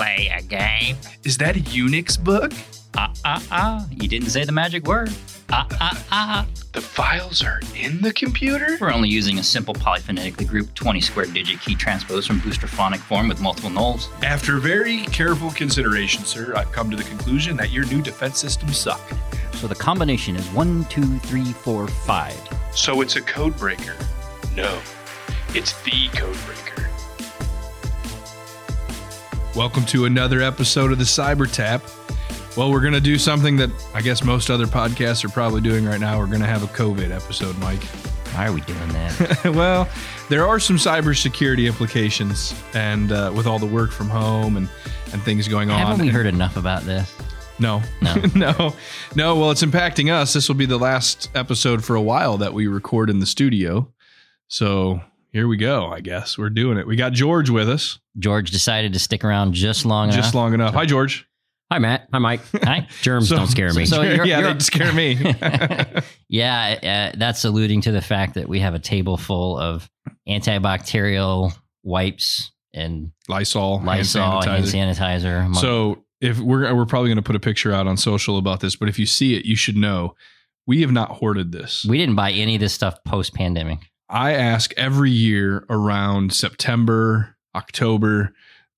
play a game? Is that a Unix book? Ah, ah, ah. You didn't say the magic word. Ah, ah, ah. The files are in the computer? We're only using a simple polyphonetically grouped 20 square digit key transpose from boustrophedonic form with multiple nulls. After very careful consideration, sir, I've come to the conclusion that your new defense systems suck. So the combination is one, two, three, four, five. So it's a code breaker. No, it's the code breaker. Welcome to another episode of the Cyber Tap. Well, we're going to do something that I guess most other podcasts are probably doing right now. We're going to have a COVID episode, Mike. Why are we doing that? well, there are some cybersecurity implications, and uh, with all the work from home and, and things going on. Haven't we heard enough about this? No, No. no, no. Well, it's impacting us. This will be the last episode for a while that we record in the studio. So here we go. I guess we're doing it. We got George with us George decided to stick around just long just enough. long enough. Hi, George. Hi, Matt. Hi, Mike. Hi. Germs So- don't scare me. so you're- yeah, you're- they scare me. yeah, uh, that's alluding to the fact that we have a table full of antibacterial wipes and Lysol, hand Lysol hand sanitizer. sanitizer. among- So if we're we're probably going to put a picture out on social about this, but if you see it, you should know we have not hoarded this. we didn't buy any of this stuff post pandemic. I ask every year around September, October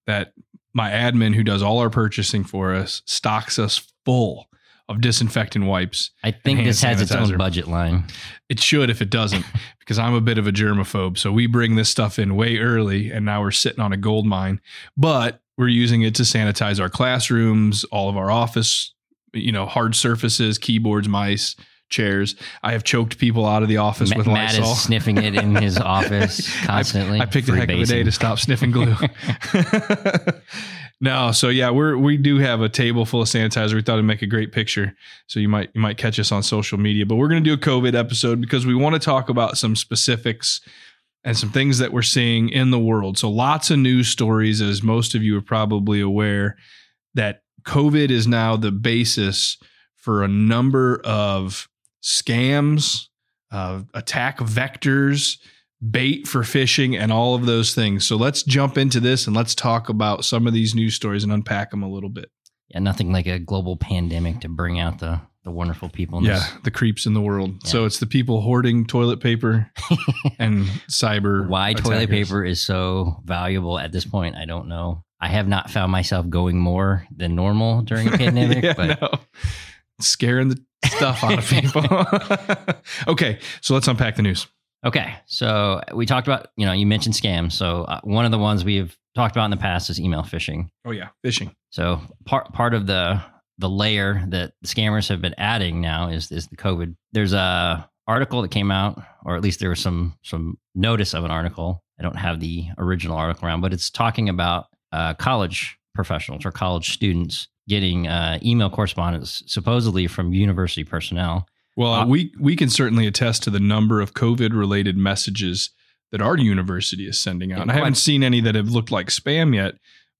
that my admin who does all our purchasing for us stocks us full of disinfectant wipes. I think this has its own budget line. It should if it doesn't, because I'm a bit of a germaphobe. So we bring this stuff in way early and now we're sitting on a gold mine. But we're using it to sanitize our classrooms, all of our office, you know, hard surfaces, keyboards, mice, chairs. I have choked people out of the office Ma- with Matt Lysol. is sniffing it in his office constantly. I picked a heck of a day to stop sniffing glue. no, so yeah, we're we do have a table full of sanitizer. We thought it'd make a great picture. So you might you might catch us on social media. But we're gonna do a COVID episode because we want to talk about some specifics and some things that we're seeing in the world. So lots of news stories, as most of you are probably aware, that COVID is now the basis for a number of scams, uh, attack vectors, bait for phishing, and all of those things. So let's jump into this and let's talk about some of these news stories and unpack them a little bit. Yeah, nothing like a global pandemic to bring out the the wonderful people. In Yeah, the creeps in the world. Yeah. So it's the people hoarding toilet paper and cyber. Why toilet paper is so valuable at this point, I don't know. I have not found myself going more than normal during a pandemic, yeah, but no. Scaring the stuff out of people. okay, so let's unpack the news. okay. So we talked about, you know, you mentioned scams. So uh, one of the ones we've talked about in the past is email phishing. Oh yeah, phishing. So part part of the the layer that the scammers have been adding now is is the COVID. There's a article that came out, or at least there was some some notice of an article. I don't have the original article around, but it's talking about uh, college professionals or college students getting uh, email correspondence supposedly from university personnel. Well, Uh, we we can certainly attest to the number of COVID related messages that our university is sending out. And I haven't seen any that have looked like spam yet.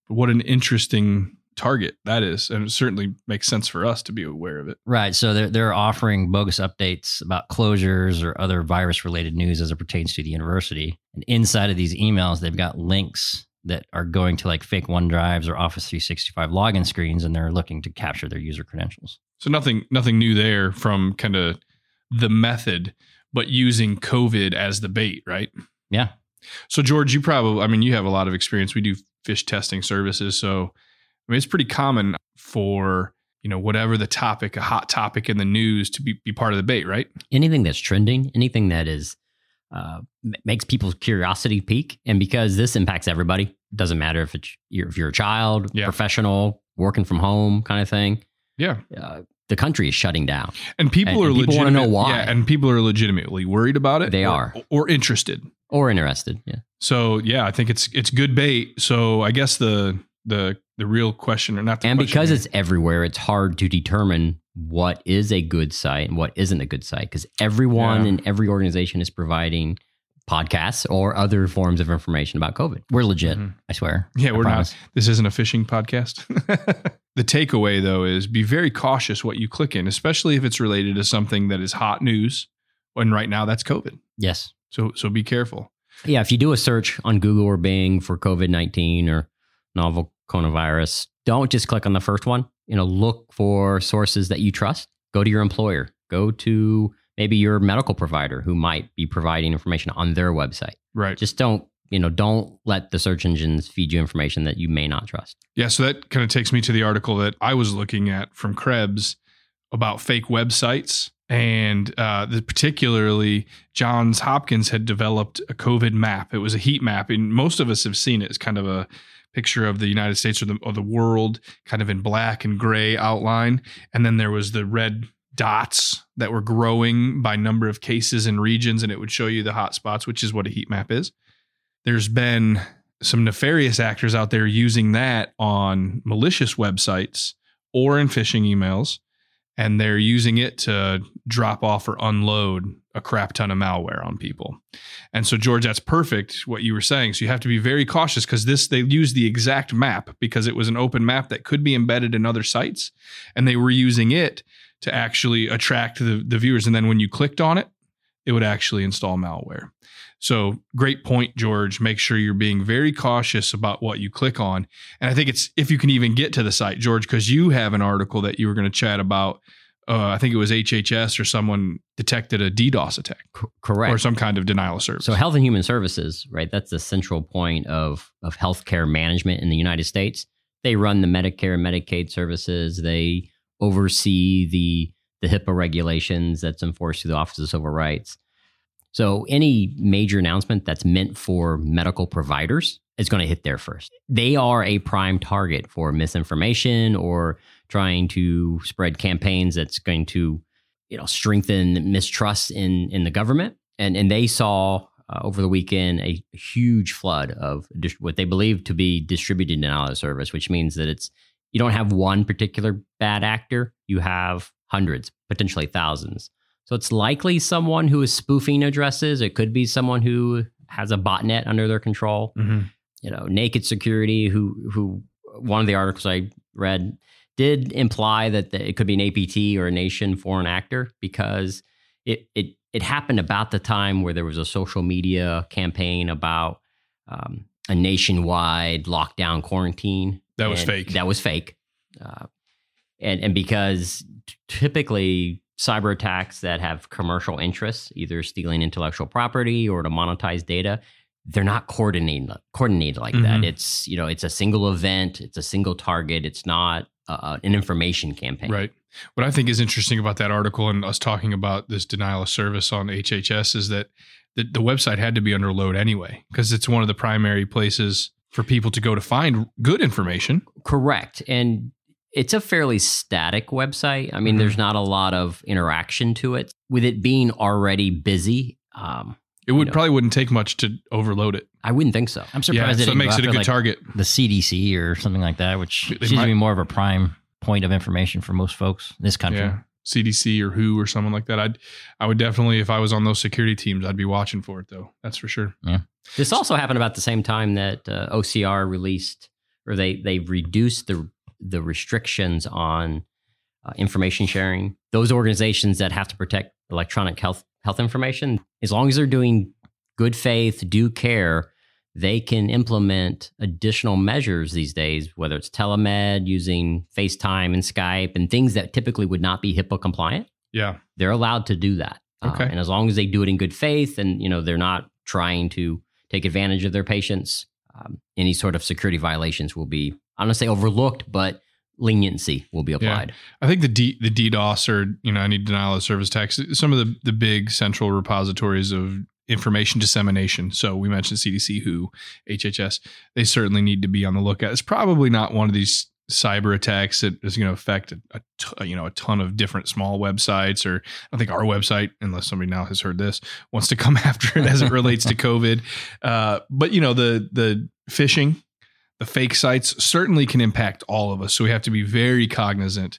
But what an interesting target that is, and it certainly makes sense for us to be aware of it. Right. So they're, they're offering bogus updates about closures or other virus related news as it pertains to the university. And inside of these emails, they've got links that are going to like fake OneDrives or Office 365 login screens, and they're looking to capture their user credentials. So nothing nothing new there from kind of the method, but using COVID as the bait, right? Yeah. So George, you probably I mean you have a lot of experience. We do phish testing services, so I mean it's pretty common for you know whatever the topic, a hot topic in the news, to be, be part of the bait, right? anything that's trending, anything that is uh, makes people's curiosity peak, and because this impacts everybody, doesn't matter if it's you're, if you're a child, Yeah. professional, working from home, kind of thing. Yeah, Uh, the country is shutting down. and people And- are and people wanna know why. Yeah, and people are legitimately worried about it. They or- are. or interested. or interested. Yeah. So yeah, I think it's it's good bait. So I guess the the the real question, or not, the And because it's everywhere, it's hard to determine what is a good site and what isn't a good site because everyone Yeah. and every organization is providing podcasts or other forms of information about COVID. We're legit, Mhm. I swear. Yeah, I we're promise. not. This isn't a phishing podcast. the takeaway, though, is be very cautious what you click in, especially if it's related to something that is hot news. And right now, that's COVID. Yes. So so be careful. Yeah, if you do a search on Google or Bing for COVID 19 or novel coronavirus, don't just click on the first one. You know, look for sources that you trust. Go to your employer. Go to maybe your medical provider who might be providing information on their website. Right. Just don't, you know, don't let the search engines feed you information that you may not trust. Yeah, so that kind of takes me to the article that I was looking at from Krebs about fake websites. And uh, the, particularly, Johns Hopkins had developed a COVID map. It was a heat map, and most of us have seen it. It's kind of a picture of the United States or the, or the world, kind of in black and gray outline. And then there was the red dots that were growing by number of cases and regions, and it would show you the hot spots, which is what a heat map is. There's been some nefarious actors out there using that on malicious websites or in phishing emails, and they're using it to drop off or unload a crap ton of malware on people. And so, George, that's perfect what you were saying. So you have to be very cautious because this they used the exact map because it was an open map that could be embedded in other sites, and they were using it to actually attract the, the viewers. And then when you clicked on it, it would actually install malware. So great point, George. Make sure you're being very cautious about what you click on. And I think it's if you can even get to the site, George, because you have an article that you were going to chat about. Uh, I think it was HHS or someone detected a DDoS attack C- correct. or some kind of denial of service. So Health and Human Services, right? That's the central point of of healthcare management in the United States. They run the Medicare and Medicaid services. They oversee the the HIPAA regulations that's enforced through the Office of Civil Rights. So any major announcement that's meant for medical providers is going to hit there first. They are a prime target for misinformation or trying to spread campaigns that's going to, you know, strengthen mistrust in in the government. And and they saw uh, over the weekend a huge flood of dis- what they believe to be distributed denial of service, which means that it's you don't have one particular bad actor, you have hundreds, potentially thousands. So it's likely someone who is spoofing addresses. It could be someone who has a botnet under their control. Mhm. You know, Naked Security, who who one of the articles I read did imply that the, it could be an APT or a nation foreign actor because it it it happened about the time where there was a social media campaign about um, a nationwide lockdown quarantine. That was fake. That was fake. Uh, and and because t- typically cyber attacks that have commercial interests, either stealing intellectual property or to monetize data, they're not coordinated coordinated like that. Mhm. It's you know it's a single event, it's a single target. It's not uh, an information campaign. Right. What I think is interesting about that article and us talking about this denial of service on HHS is that the, the website had to be under load anyway, because it's one of the primary places for people to go to find good information. Correct. And it's a fairly static website. I mean, Mhm. there's not a lot of interaction to it. With it being already busy, um, It would know. probably wouldn't take much to overload it. I wouldn't think so. I'm surprised Yeah, surprised so it didn't makes go it a good like, target. the CDC or something like that, which They seems might- to be more of a prime point of information for most folks in this country. Yeah. CDC or WHO or someone like that. I'd I would definitely if I was on those security teams, I'd be watching for it though. That's for sure. Yeah. This also happened about the same time that uh, OCR released, or they they reduced the the restrictions on uh, information sharing. Those organizations that have to protect electronic health health information, as long as they're doing good faith, due care, they can implement additional measures these days. Whether it's telemed, using FaceTime and Skype, and things that typically would not be HIPAA compliant Yeah. they're allowed to do that. Um, Okay. and as long as they do it in good faith and you know they're not trying to take advantage of their patients, um, any sort of security violations will be I don't want to say overlooked, but leniency will be applied. I think the D, the DDoS or you know any denial of service attacks, some of the the big central repositories of information dissemination. So we mentioned CDC, WHO, HHS. They certainly need to be on the lookout. It's probably not one of these cyber attacks that is going to affect a, a t- you know a ton of different small websites or I think our website unless somebody now has heard this wants to come after it as it relates to COVID uh, but you know the the phishing the fake sites certainly can impact all of us so we have to be very cognizant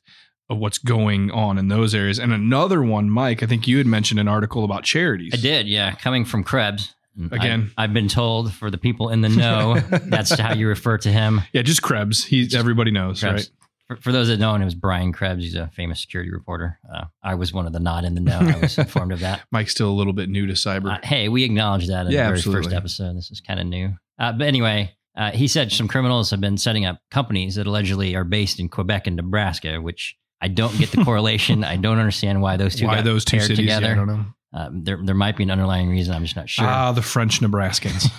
of what's going on in those areas and another one Mike I think you had mentioned an article about charities I did, yeah. Coming from Krebs. I- Again. I've been told for the people in the know, that's how you refer to him. yeah just Krebs he Just everybody knows Krebs. For, for those that don't, it was Brian Krebs. He's a famous security reporter. Uh, I was one of the not in the know. I was informed of that. Mike's still a little bit new to cyber Uh, hey, we acknowledged that in Yeah, the very absolutely. first episode. This is kind of new. Uh, but anyway, Uh, he said some criminals have been setting up companies that allegedly are based in Quebec and Nebraska, which I don't get the correlation. I don't understand why those two Why those two cities? Yeah, I together. don't know. Um, there, there might be an underlying reason. I'm just not sure. Ah, the French Nebraskans.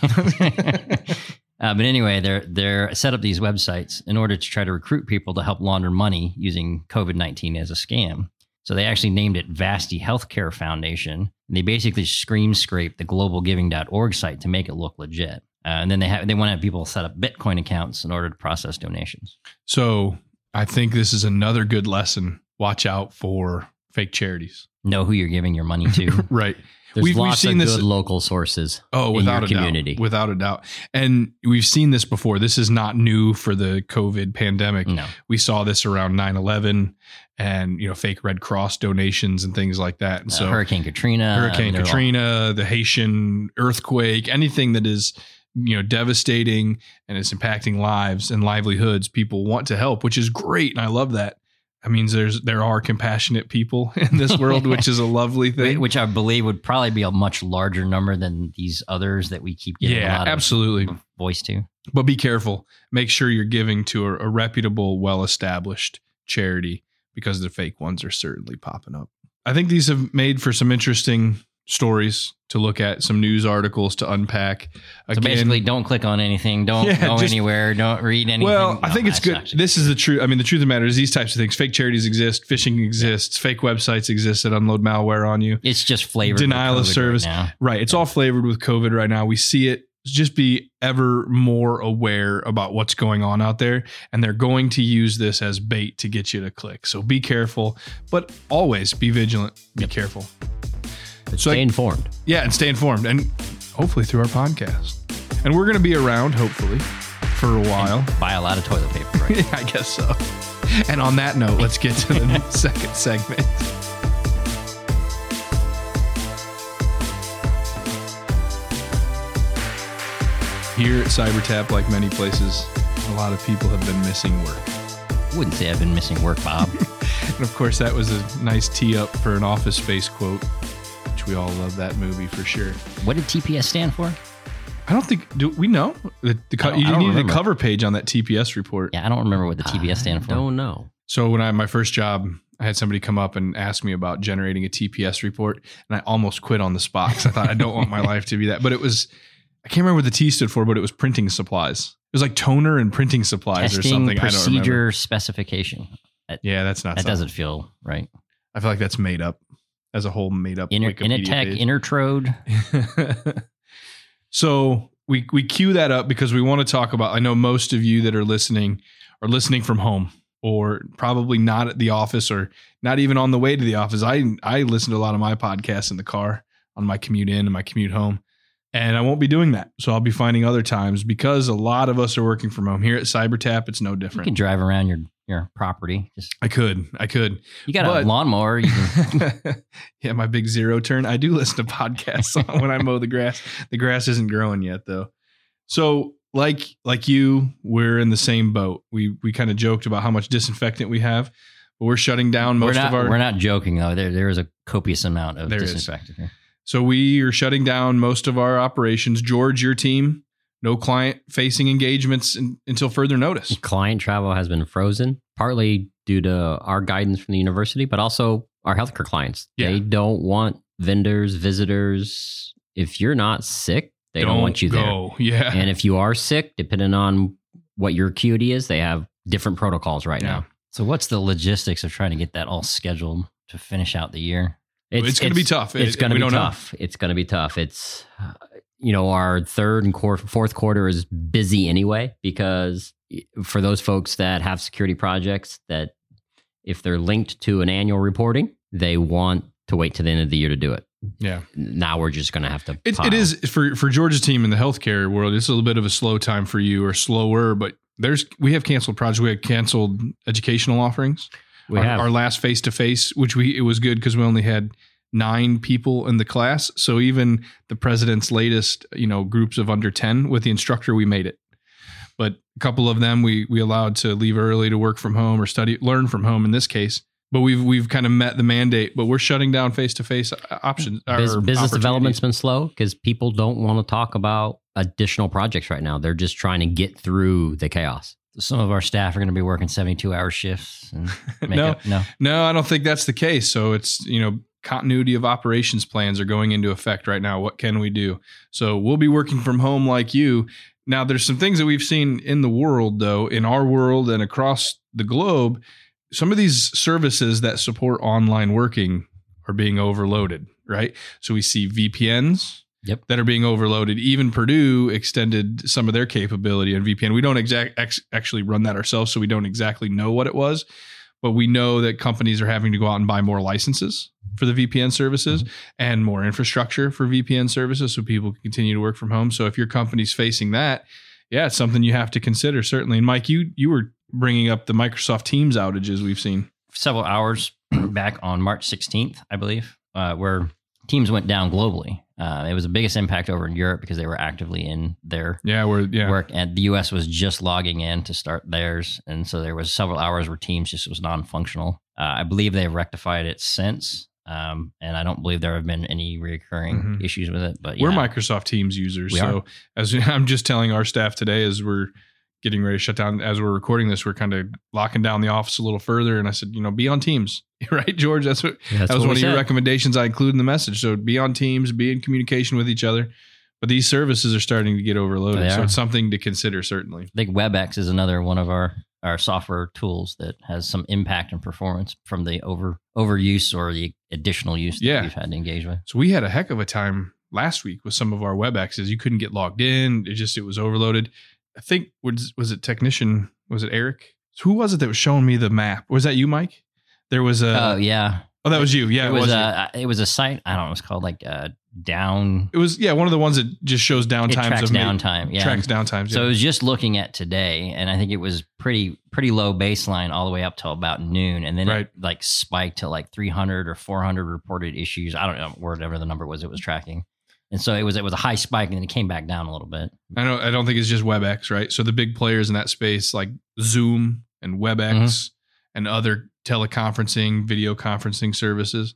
uh, but anyway, they're they're set up these websites in order to try to recruit people to help launder money using COVID nineteen as a scam. So they actually named it Vasty Healthcare Foundation. And they basically screen scraped the globalgiving.org site to make it look legit. Uh, and then they have they want to have people set up Bitcoin accounts in order to process donations. so I think this is another good lesson. Watch out for fake charities. Know who you're giving your money to. Right. There's We've- we've seen of this- good local sources. Oh, in without a community. doubt. Without a doubt. And we've seen this before. This is not new for the COVID pandemic. no. We saw this around 9-11 and, you know, fake Red Cross donations and things like that. And Uh, so Hurricane Katrina. Hurricane they're all- Katrina, the Haitian earthquake, anything that is, you know, devastating and it's impacting lives and livelihoods, people want to help, which is great. And I love that. That means there's there are compassionate people in this world, which is a lovely thing. which I believe would probably be a much larger number than these others that we keep getting a yeah, absolutely. voice to. But be careful. Make sure you're giving to a, a reputable, well established charity because the fake ones are certainly popping up. I think these have made for some interesting stories to look at, some news articles to unpack. So basically, don't click on anything. Don't Yeah, go just- anywhere. Don't read anything. well, I think it's good. actually- This is the truth. I mean, the truth of the matter is these types of things. Fake charities exist. Phishing exists. Fake websites exist that unload malware on you. it's just flavored. Denial of service. Right. Right. It's all flavored with COVID right now. We see it. Just be ever more aware about what's going on out there. And they're going to use this as bait to get you to click. So be careful, but always be vigilant. Be careful. But So I- stay informed. Yeah. And stay informed. And hopefully through our podcast. And we're going to be around, hopefully, for a while. Buy a lot of toilet paper. Right? Yeah, I guess so. And on that note, let's get to the second segment. Here at CyberTap, like many places, a lot of people have been missing work. Wouldn't say I've been missing work, Bob. And of course, that was a nice tee up for an office space quote, which we all love that movie for sure. what did TPS stand for? I don't think, do we know? The, the, co- you I don't needed remember. a cover page on that TPS report. Yeah, I don't remember what the TPS stand for. Don't know. So when I my first job, I had somebody come up and ask me about generating a TPS report, and I almost quit on the spot because I thought I don't want my life to be that. But it was I can't remember what the T stood for, but it was printing supplies. It was like toner and printing supplies or Testing something. I don't remember. procedure specification. Yeah, that's not. That something. doesn't feel right. I feel like that's made up as a whole made up. Inter, Wikipedia Initech. Initrode. so we we cue that up because we want to talk about. I know most of you that are listening are listening from home or probably not at the office or not even on the way to the office. I I listen to a lot of my podcasts in the car on my commute in and my commute home. And I won't be doing that. So I'll be finding other times because a lot of us are working from home. Here at CyberTap, it's no different. You can drive around your your property. Just I could. I could. you got But- a lawnmower. You can, yeah, my big zero turn. I do listen to podcasts when I mow the grass. The grass isn't growing yet though. So like like you, we're in the same boat. We we kind of joked about how much disinfectant we have, but we're shutting down most not of our we're not joking though. There there is a copious amount of There is. disinfectant here. So we are shutting down most of our operations. George, your team, no client facing engagements in, until further notice. Client travel has been frozen, partly due to our guidance from the university, but also our healthcare clients. Yeah. They don't want vendors, visitors. If you're not sick, they don't, want you there. go. Yeah. And if you are sick, depending on what your acuity is, they have different protocols right Yeah. now. So what's the logistics of trying to get that all scheduled to finish out the year? It's gonna be tough. It's It- going to be don't know. tough. It's going to be tough. It's uh, you know our third and quar- fourth quarter is busy anyway because for those folks that have security projects that if they're linked to an annual reporting, they want to wait to the end of the year to do it. yeah. Now we're just going to have to. It, it is for for George's team in the healthcare world. It's a little bit of a slow time for you, or slower. But there's we have canceled projects. We have canceled educational offerings. We our, have our last face to face, which we it was good because we only had nine people in the class. So even the president's latest, you know, groups of under ten with the instructor, we made it. But a couple of them we we allowed to leave early to work from home or study learn from home in this case. But we've we've kind of met the mandate. But we're shutting down face to face options. Or business development's been slow because people don't want to talk about additional projects right now. They're just trying to get through the chaos. Some of our staff are going to be working 72 hour shifts. And make No. up- no. No, I don't think that's the case. So it's, you know, continuity of operations plans are going into effect right now. What can we do? So we'll be working from home like you. Now, there's some things that we've seen in the world, though, in our world and across the globe. Some of these services that support online working are being overloaded, right? So we see VPNs Yep. that are being overloaded. Even Purdue extended some of their capability on VPN. We don't exact ex- actually run that ourselves, so we don't exactly know what it was but we know that companies are having to go out and buy more licenses for the VPN services and more infrastructure for VPN services so people can continue to work from home. So if your company's facing that, yeah, it's something you have to consider certainly. And Mike, you you were bringing up the Microsoft Teams outages we've seen. Several hours back on March 16th, I believe, uh, where teams went down globally. Uh, it was the biggest impact over in Europe because they were actively in their Yeah, we're yeah. work, and the U.S. was just logging in to start theirs, and so there was several hours where Teams just was non-functional. Uh, I believe they've rectified it since, um, and I don't believe there have been any recurring Mhm. issues with it. But We're. Microsoft Teams users. We so as I'm just telling our staff today as we're getting ready to shut down as we're recording this, we're kind of locking down the office a little further. And I said, you know, be on Teams. Right, George? That's what That's that was what one of your recommendations I include in the message. So be on teams, be in communication with each other. But these services are starting to get overloaded. So it's something to consider, certainly. I think WebEx is another one of our our software tools that has some impact and performance from the over overuse or the additional use that Yeah. we've had to engage with. So we had a heck of a time last week with some of our WebExes. You couldn't get logged in. It just it was overloaded. I think was was it technician? Was it Eric? Who was it that was showing me the map? Was that you, Mike? There was a Oh yeah, oh that was you. Yeah, it it, was, was. you. a it was a site. I don't know. It was called like uh, down. it was yeah one of the ones that just shows It downtimes tracks of downtime. Yeah, tracks downtimes. So I yeah. was just looking at today, and I think it was pretty pretty low baseline all the way up till about noon, and then Right. it like spiked to like 300 or 400 reported issues. I don't know whatever the number was it was tracking, and so it was it was a high spike, and then it came back down a little bit. I don't I don't think it's just WebEx, right? So the big players in that space like Zoom and WebEx Mm-hmm. and other teleconferencing, video conferencing services.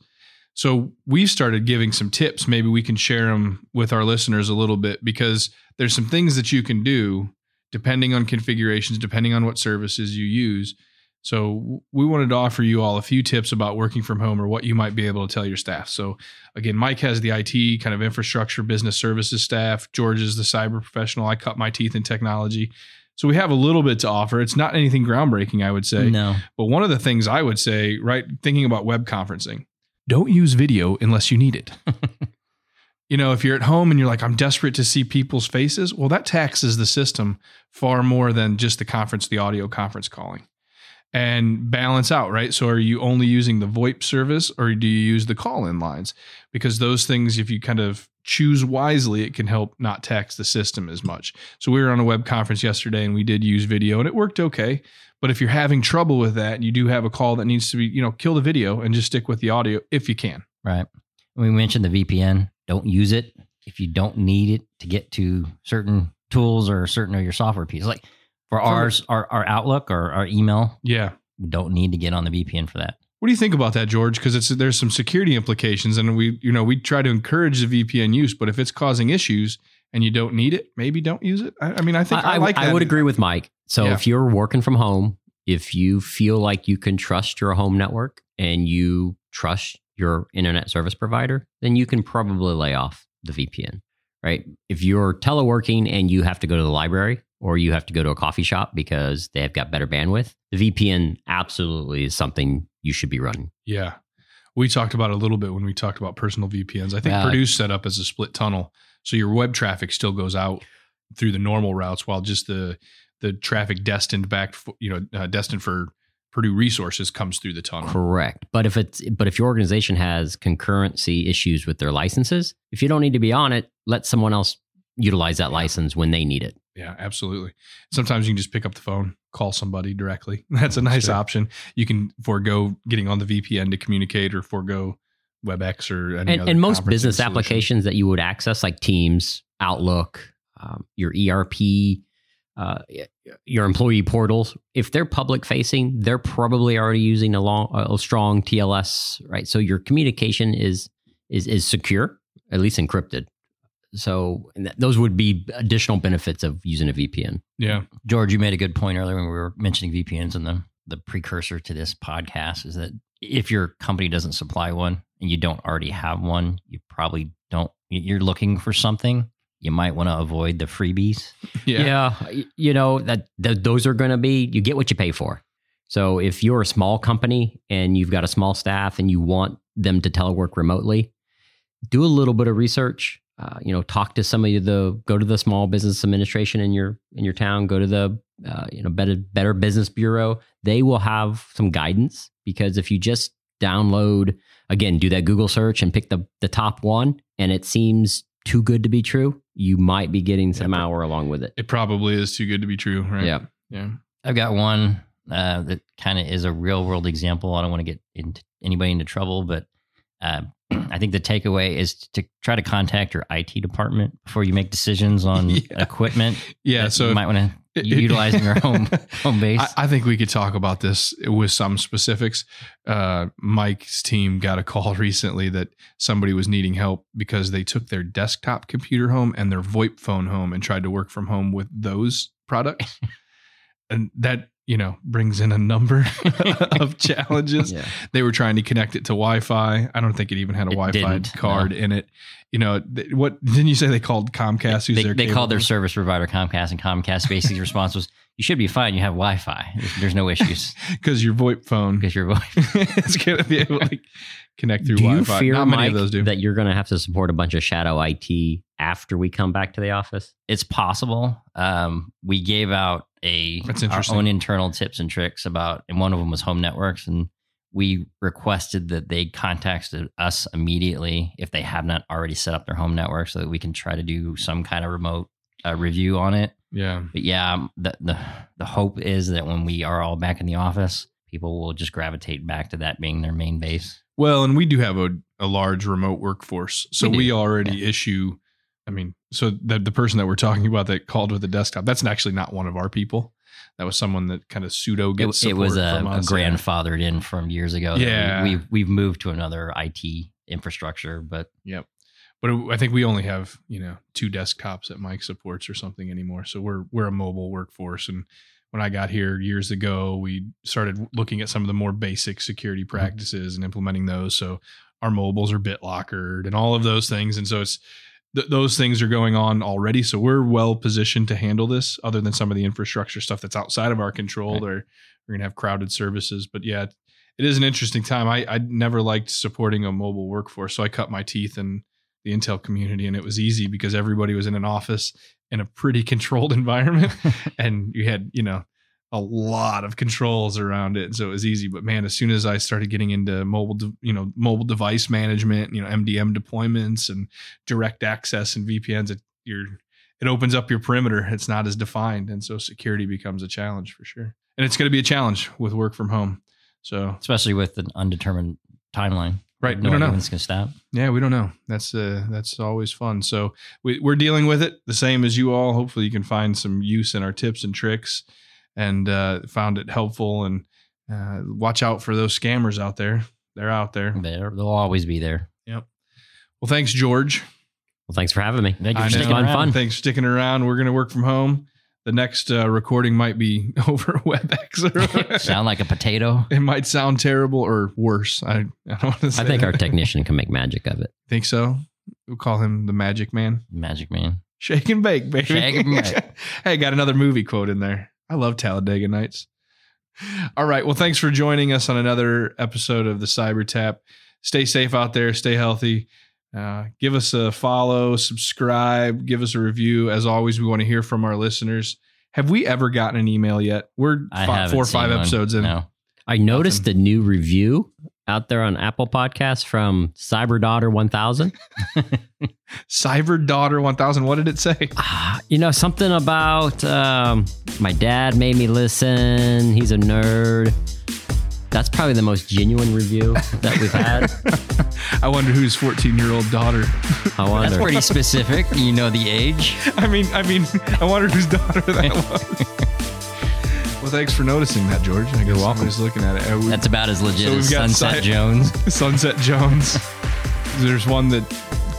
So we've started giving some tips. Maybe we can share them with our listeners a little bit because there's some things that you can do depending on configurations, depending on what services you use. So we wanted to offer you all a few tips about working from home or what you might be able to tell your staff. So again, Mike has the IT kind of infrastructure business services staff. George is the cyber professional. I cut my teeth in technology. So we have a little bit to offer. It's not anything groundbreaking, I would say. No, But one of the things I would say, right, thinking about web conferencing, don't use video unless you need it. you know, if you're at home and you're like, I'm desperate to see people's faces, well, that taxes the system far more than just the conference, the audio conference calling. And balance out, right? So are you only using the VoIP service or do you use the call in lines? Because those things, if you kind of choose wisely, it can help not tax the system as much. So we were on a web conference yesterday and we did use video and it worked okay. But if you're having trouble with that and you do have a call that needs to be, you know, kill the video and just stick with the audio if you can. right. We mentioned the VPN. Don't use it if you don't need it to get to certain tools or certain of your software pieces. Like for ours, our, our Outlook or our email, Yeah. we don't need to get on the VPN for that. What do you think about that, George? Because it's there's some security implications, and we you know we try to encourage the VPN use, but if it's causing issues and you don't need it, maybe don't use it. I, I mean, I think I, I, like I would agree with Mike. So Yeah. if you're working from home, if you feel like you can trust your home network and you trust your internet service provider, then you can probably lay off the VPN, right? If you're teleworking and you have to go to the library or you have to go to a coffee shop because they have got better bandwidth, the VPN absolutely is something you should be running. Yeah. We talked about a little bit when we talked about personal VPNs. I think Yeah. Purdue's set up as a split tunnel. So your web traffic still goes out through the normal routes while just the the traffic destined back for, you know uh, destined for Purdue resources comes through the tunnel. Correct. But if it's but if your organization has concurrency issues with their licenses, if you don't need to be on it, let someone else utilize that license when they need it. Yeah, absolutely. Sometimes you can just pick up the phone, call somebody directly. That's a nice Sure. option. You can forego getting on the VPN to communicate or forego WebEx or any And, other and most business solution. applications that you would access, like Teams, Outlook, um, your ERP, uh, your employee portals, if they're public facing, they're probably already using a long, a strong TLS, right? So your communication is is is secure, at least encrypted. So and th- those would be additional benefits of using a VPN. Yeah. George, you made a good point earlier when we were mentioning VPNs and the the precursor to this podcast is that if your company doesn't supply one and you don't already have one, you probably don't. You're looking for something. You might want to avoid the freebies. Yeah. y- you know that, that those are going to be you get what you pay for. So if you're a small company and you've got a small staff and you want them to telework remotely, do a little bit of research. Uh, you know, talk to some of the go to the small business administration in your in your town. Go to the uh, you know better better business bureau. They will have some guidance because if you just download again, do that Google search and pick the the top one, and it seems too good to be true, you might be getting some Yeah, malware along with it. It probably is too good to be true, right? Yeah. Yeah. I've got one uh, that kind of is a real world example. I don't want to get into anybody into trouble, but uh, I think the takeaway is to try to contact your IT department before you make decisions on Yeah. equipment. Yeah. that So you might want to utilize in your home home base. I, I think we could talk about this with some specifics. Uh, Mike's team got a call recently that somebody was needing help because they took their desktop computer home and their VoIP phone home and tried to work from home with those products. and that, you know, brings in a number of challenges. Yeah. They were trying to connect it to Wi-Fi. I don't think it even had a It Wi-Fi didn't, card no. in it. You know, th- what didn't you say they called Comcast? Who's they, their they cable called their service provider Comcast, and Comcast basically response was, "You should be fine. You have Wi-Fi. There's, there's no issues because your VoIP phone because your VoIP." it's gonna be able to connect through do you Wi-Fi. fear, Not many Mike, of those do. that you're going to have to support a bunch of shadow IT after we come back to the office? it's possible. Um, we gave out a That's our interesting. own internal tips and tricks about, and one of them was home networks, and we requested that they contacted us immediately if they have not already set up their home network, so that we can try to do some kind of remote uh, review on it. yeah, But yeah, um, the, the the hope is that when we are all back in the office, people will just gravitate back to that being their main base. well, and we do have a, a large remote workforce, so We we, already issue. I mean, so the the person that we're talking about that called with the desktop, that's actually not one of our people. That was someone that kind of pseudo It, gets it was a, a grandfathered in from years ago. that we- Yeah. we've we've moved to another IT infrastructure, but yep. but I think we only have you know two desktops that Mike supports or something anymore. So we're we're a mobile workforce, and when I got here years ago, we started looking at some of the more basic security Mm-hmm. practices and implementing those. So our mobiles are BitLockered and all of those things, and so it's th- those things are going on already. So we're well positioned to handle this. Other than some of the infrastructure stuff that's outside of our control, or we're gonna have crowded services. But yeah. It is an interesting time. I, I never liked supporting a mobile workforce, so I cut my teeth in the Intel community, and it was easy because everybody was in an office in a pretty controlled environment, and you had you know a lot of controls around it, so it was easy. But man, as soon as I started getting into mobile, de- you know, mobile device management, you know, MDM deployments and direct access and VPNs, it you're it opens up your perimeter. It's not as defined, and so security becomes a challenge for sure. And it's going to be a challenge with work from home. So especially with an undetermined timeline. right, no we don't know. when it's going to stop. Yeah, we don't know. That's uh, that's always fun. So we, we're dealing with it the same as you all. Hopefully, you can find some use in our tips and tricks, and uh, found it helpful. And uh, watch out for those scammers out there. They're out there. They're, they'll always be there. Yep. Well, thanks, George. Well, thanks for having me. Thank you I for know. sticking around. fun. Thanks for sticking around. We're gonna work from home. The next uh, recording might be over WebEx. Sound like a potato. it might sound terrible or worse. I, I don't want to say. I think our technician can make magic of it. think so. We'll call him the Magic Man. Magic man. Shake and bake, baby. Shake and bake. hey, got another movie quote in there. I love Talladega Nights. All right. Well, thanks for joining us on another episode of the Cyber Tap. Stay safe out there. Stay healthy. Uh, give us a follow, subscribe, give us a review. As always, we want to hear from our listeners. Have we ever gotten an email yet? We're I four or seen five one. episodes in. No. I noticed a new review out there on Apple Podcasts from Cyber Daughter 1000. Cyber Daughter 1000. What did it say? Ah, you know, something about um, my dad made me listen. He's a nerd. That's probably the most genuine review that we've had. I wonder whose 14 year old daughter. I That's wonder. pretty specific. You know the age. I mean, I mean, I wonder whose daughter that was. Well, thanks for noticing that, George. I guess welcome. Somebody's looking at it. Uh, we- That's about as legit So as we've got Sunset si- Jones. Sunset Jones. There's one that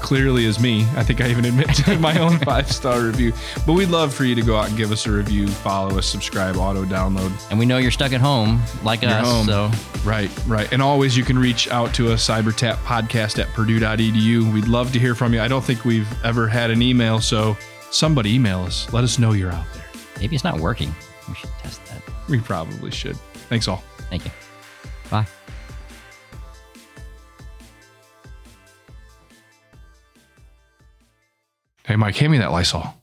clearly is me. I think I even admit to my own five star review. But we'd love for you to go out and give us a review, follow us, subscribe, auto download. And we know you're stuck at home like You're us. home. So Right, right. And always you can reach out to us, cybertap podcast at purdue.edu. We'd love to hear from you. I don't think we've ever had an email, so somebody email us. Let us know you're out there. maybe it's not working. We should test that. We probably should. Thanks all. Thank you. Bye. Hey, Mike, hand me that Lysol.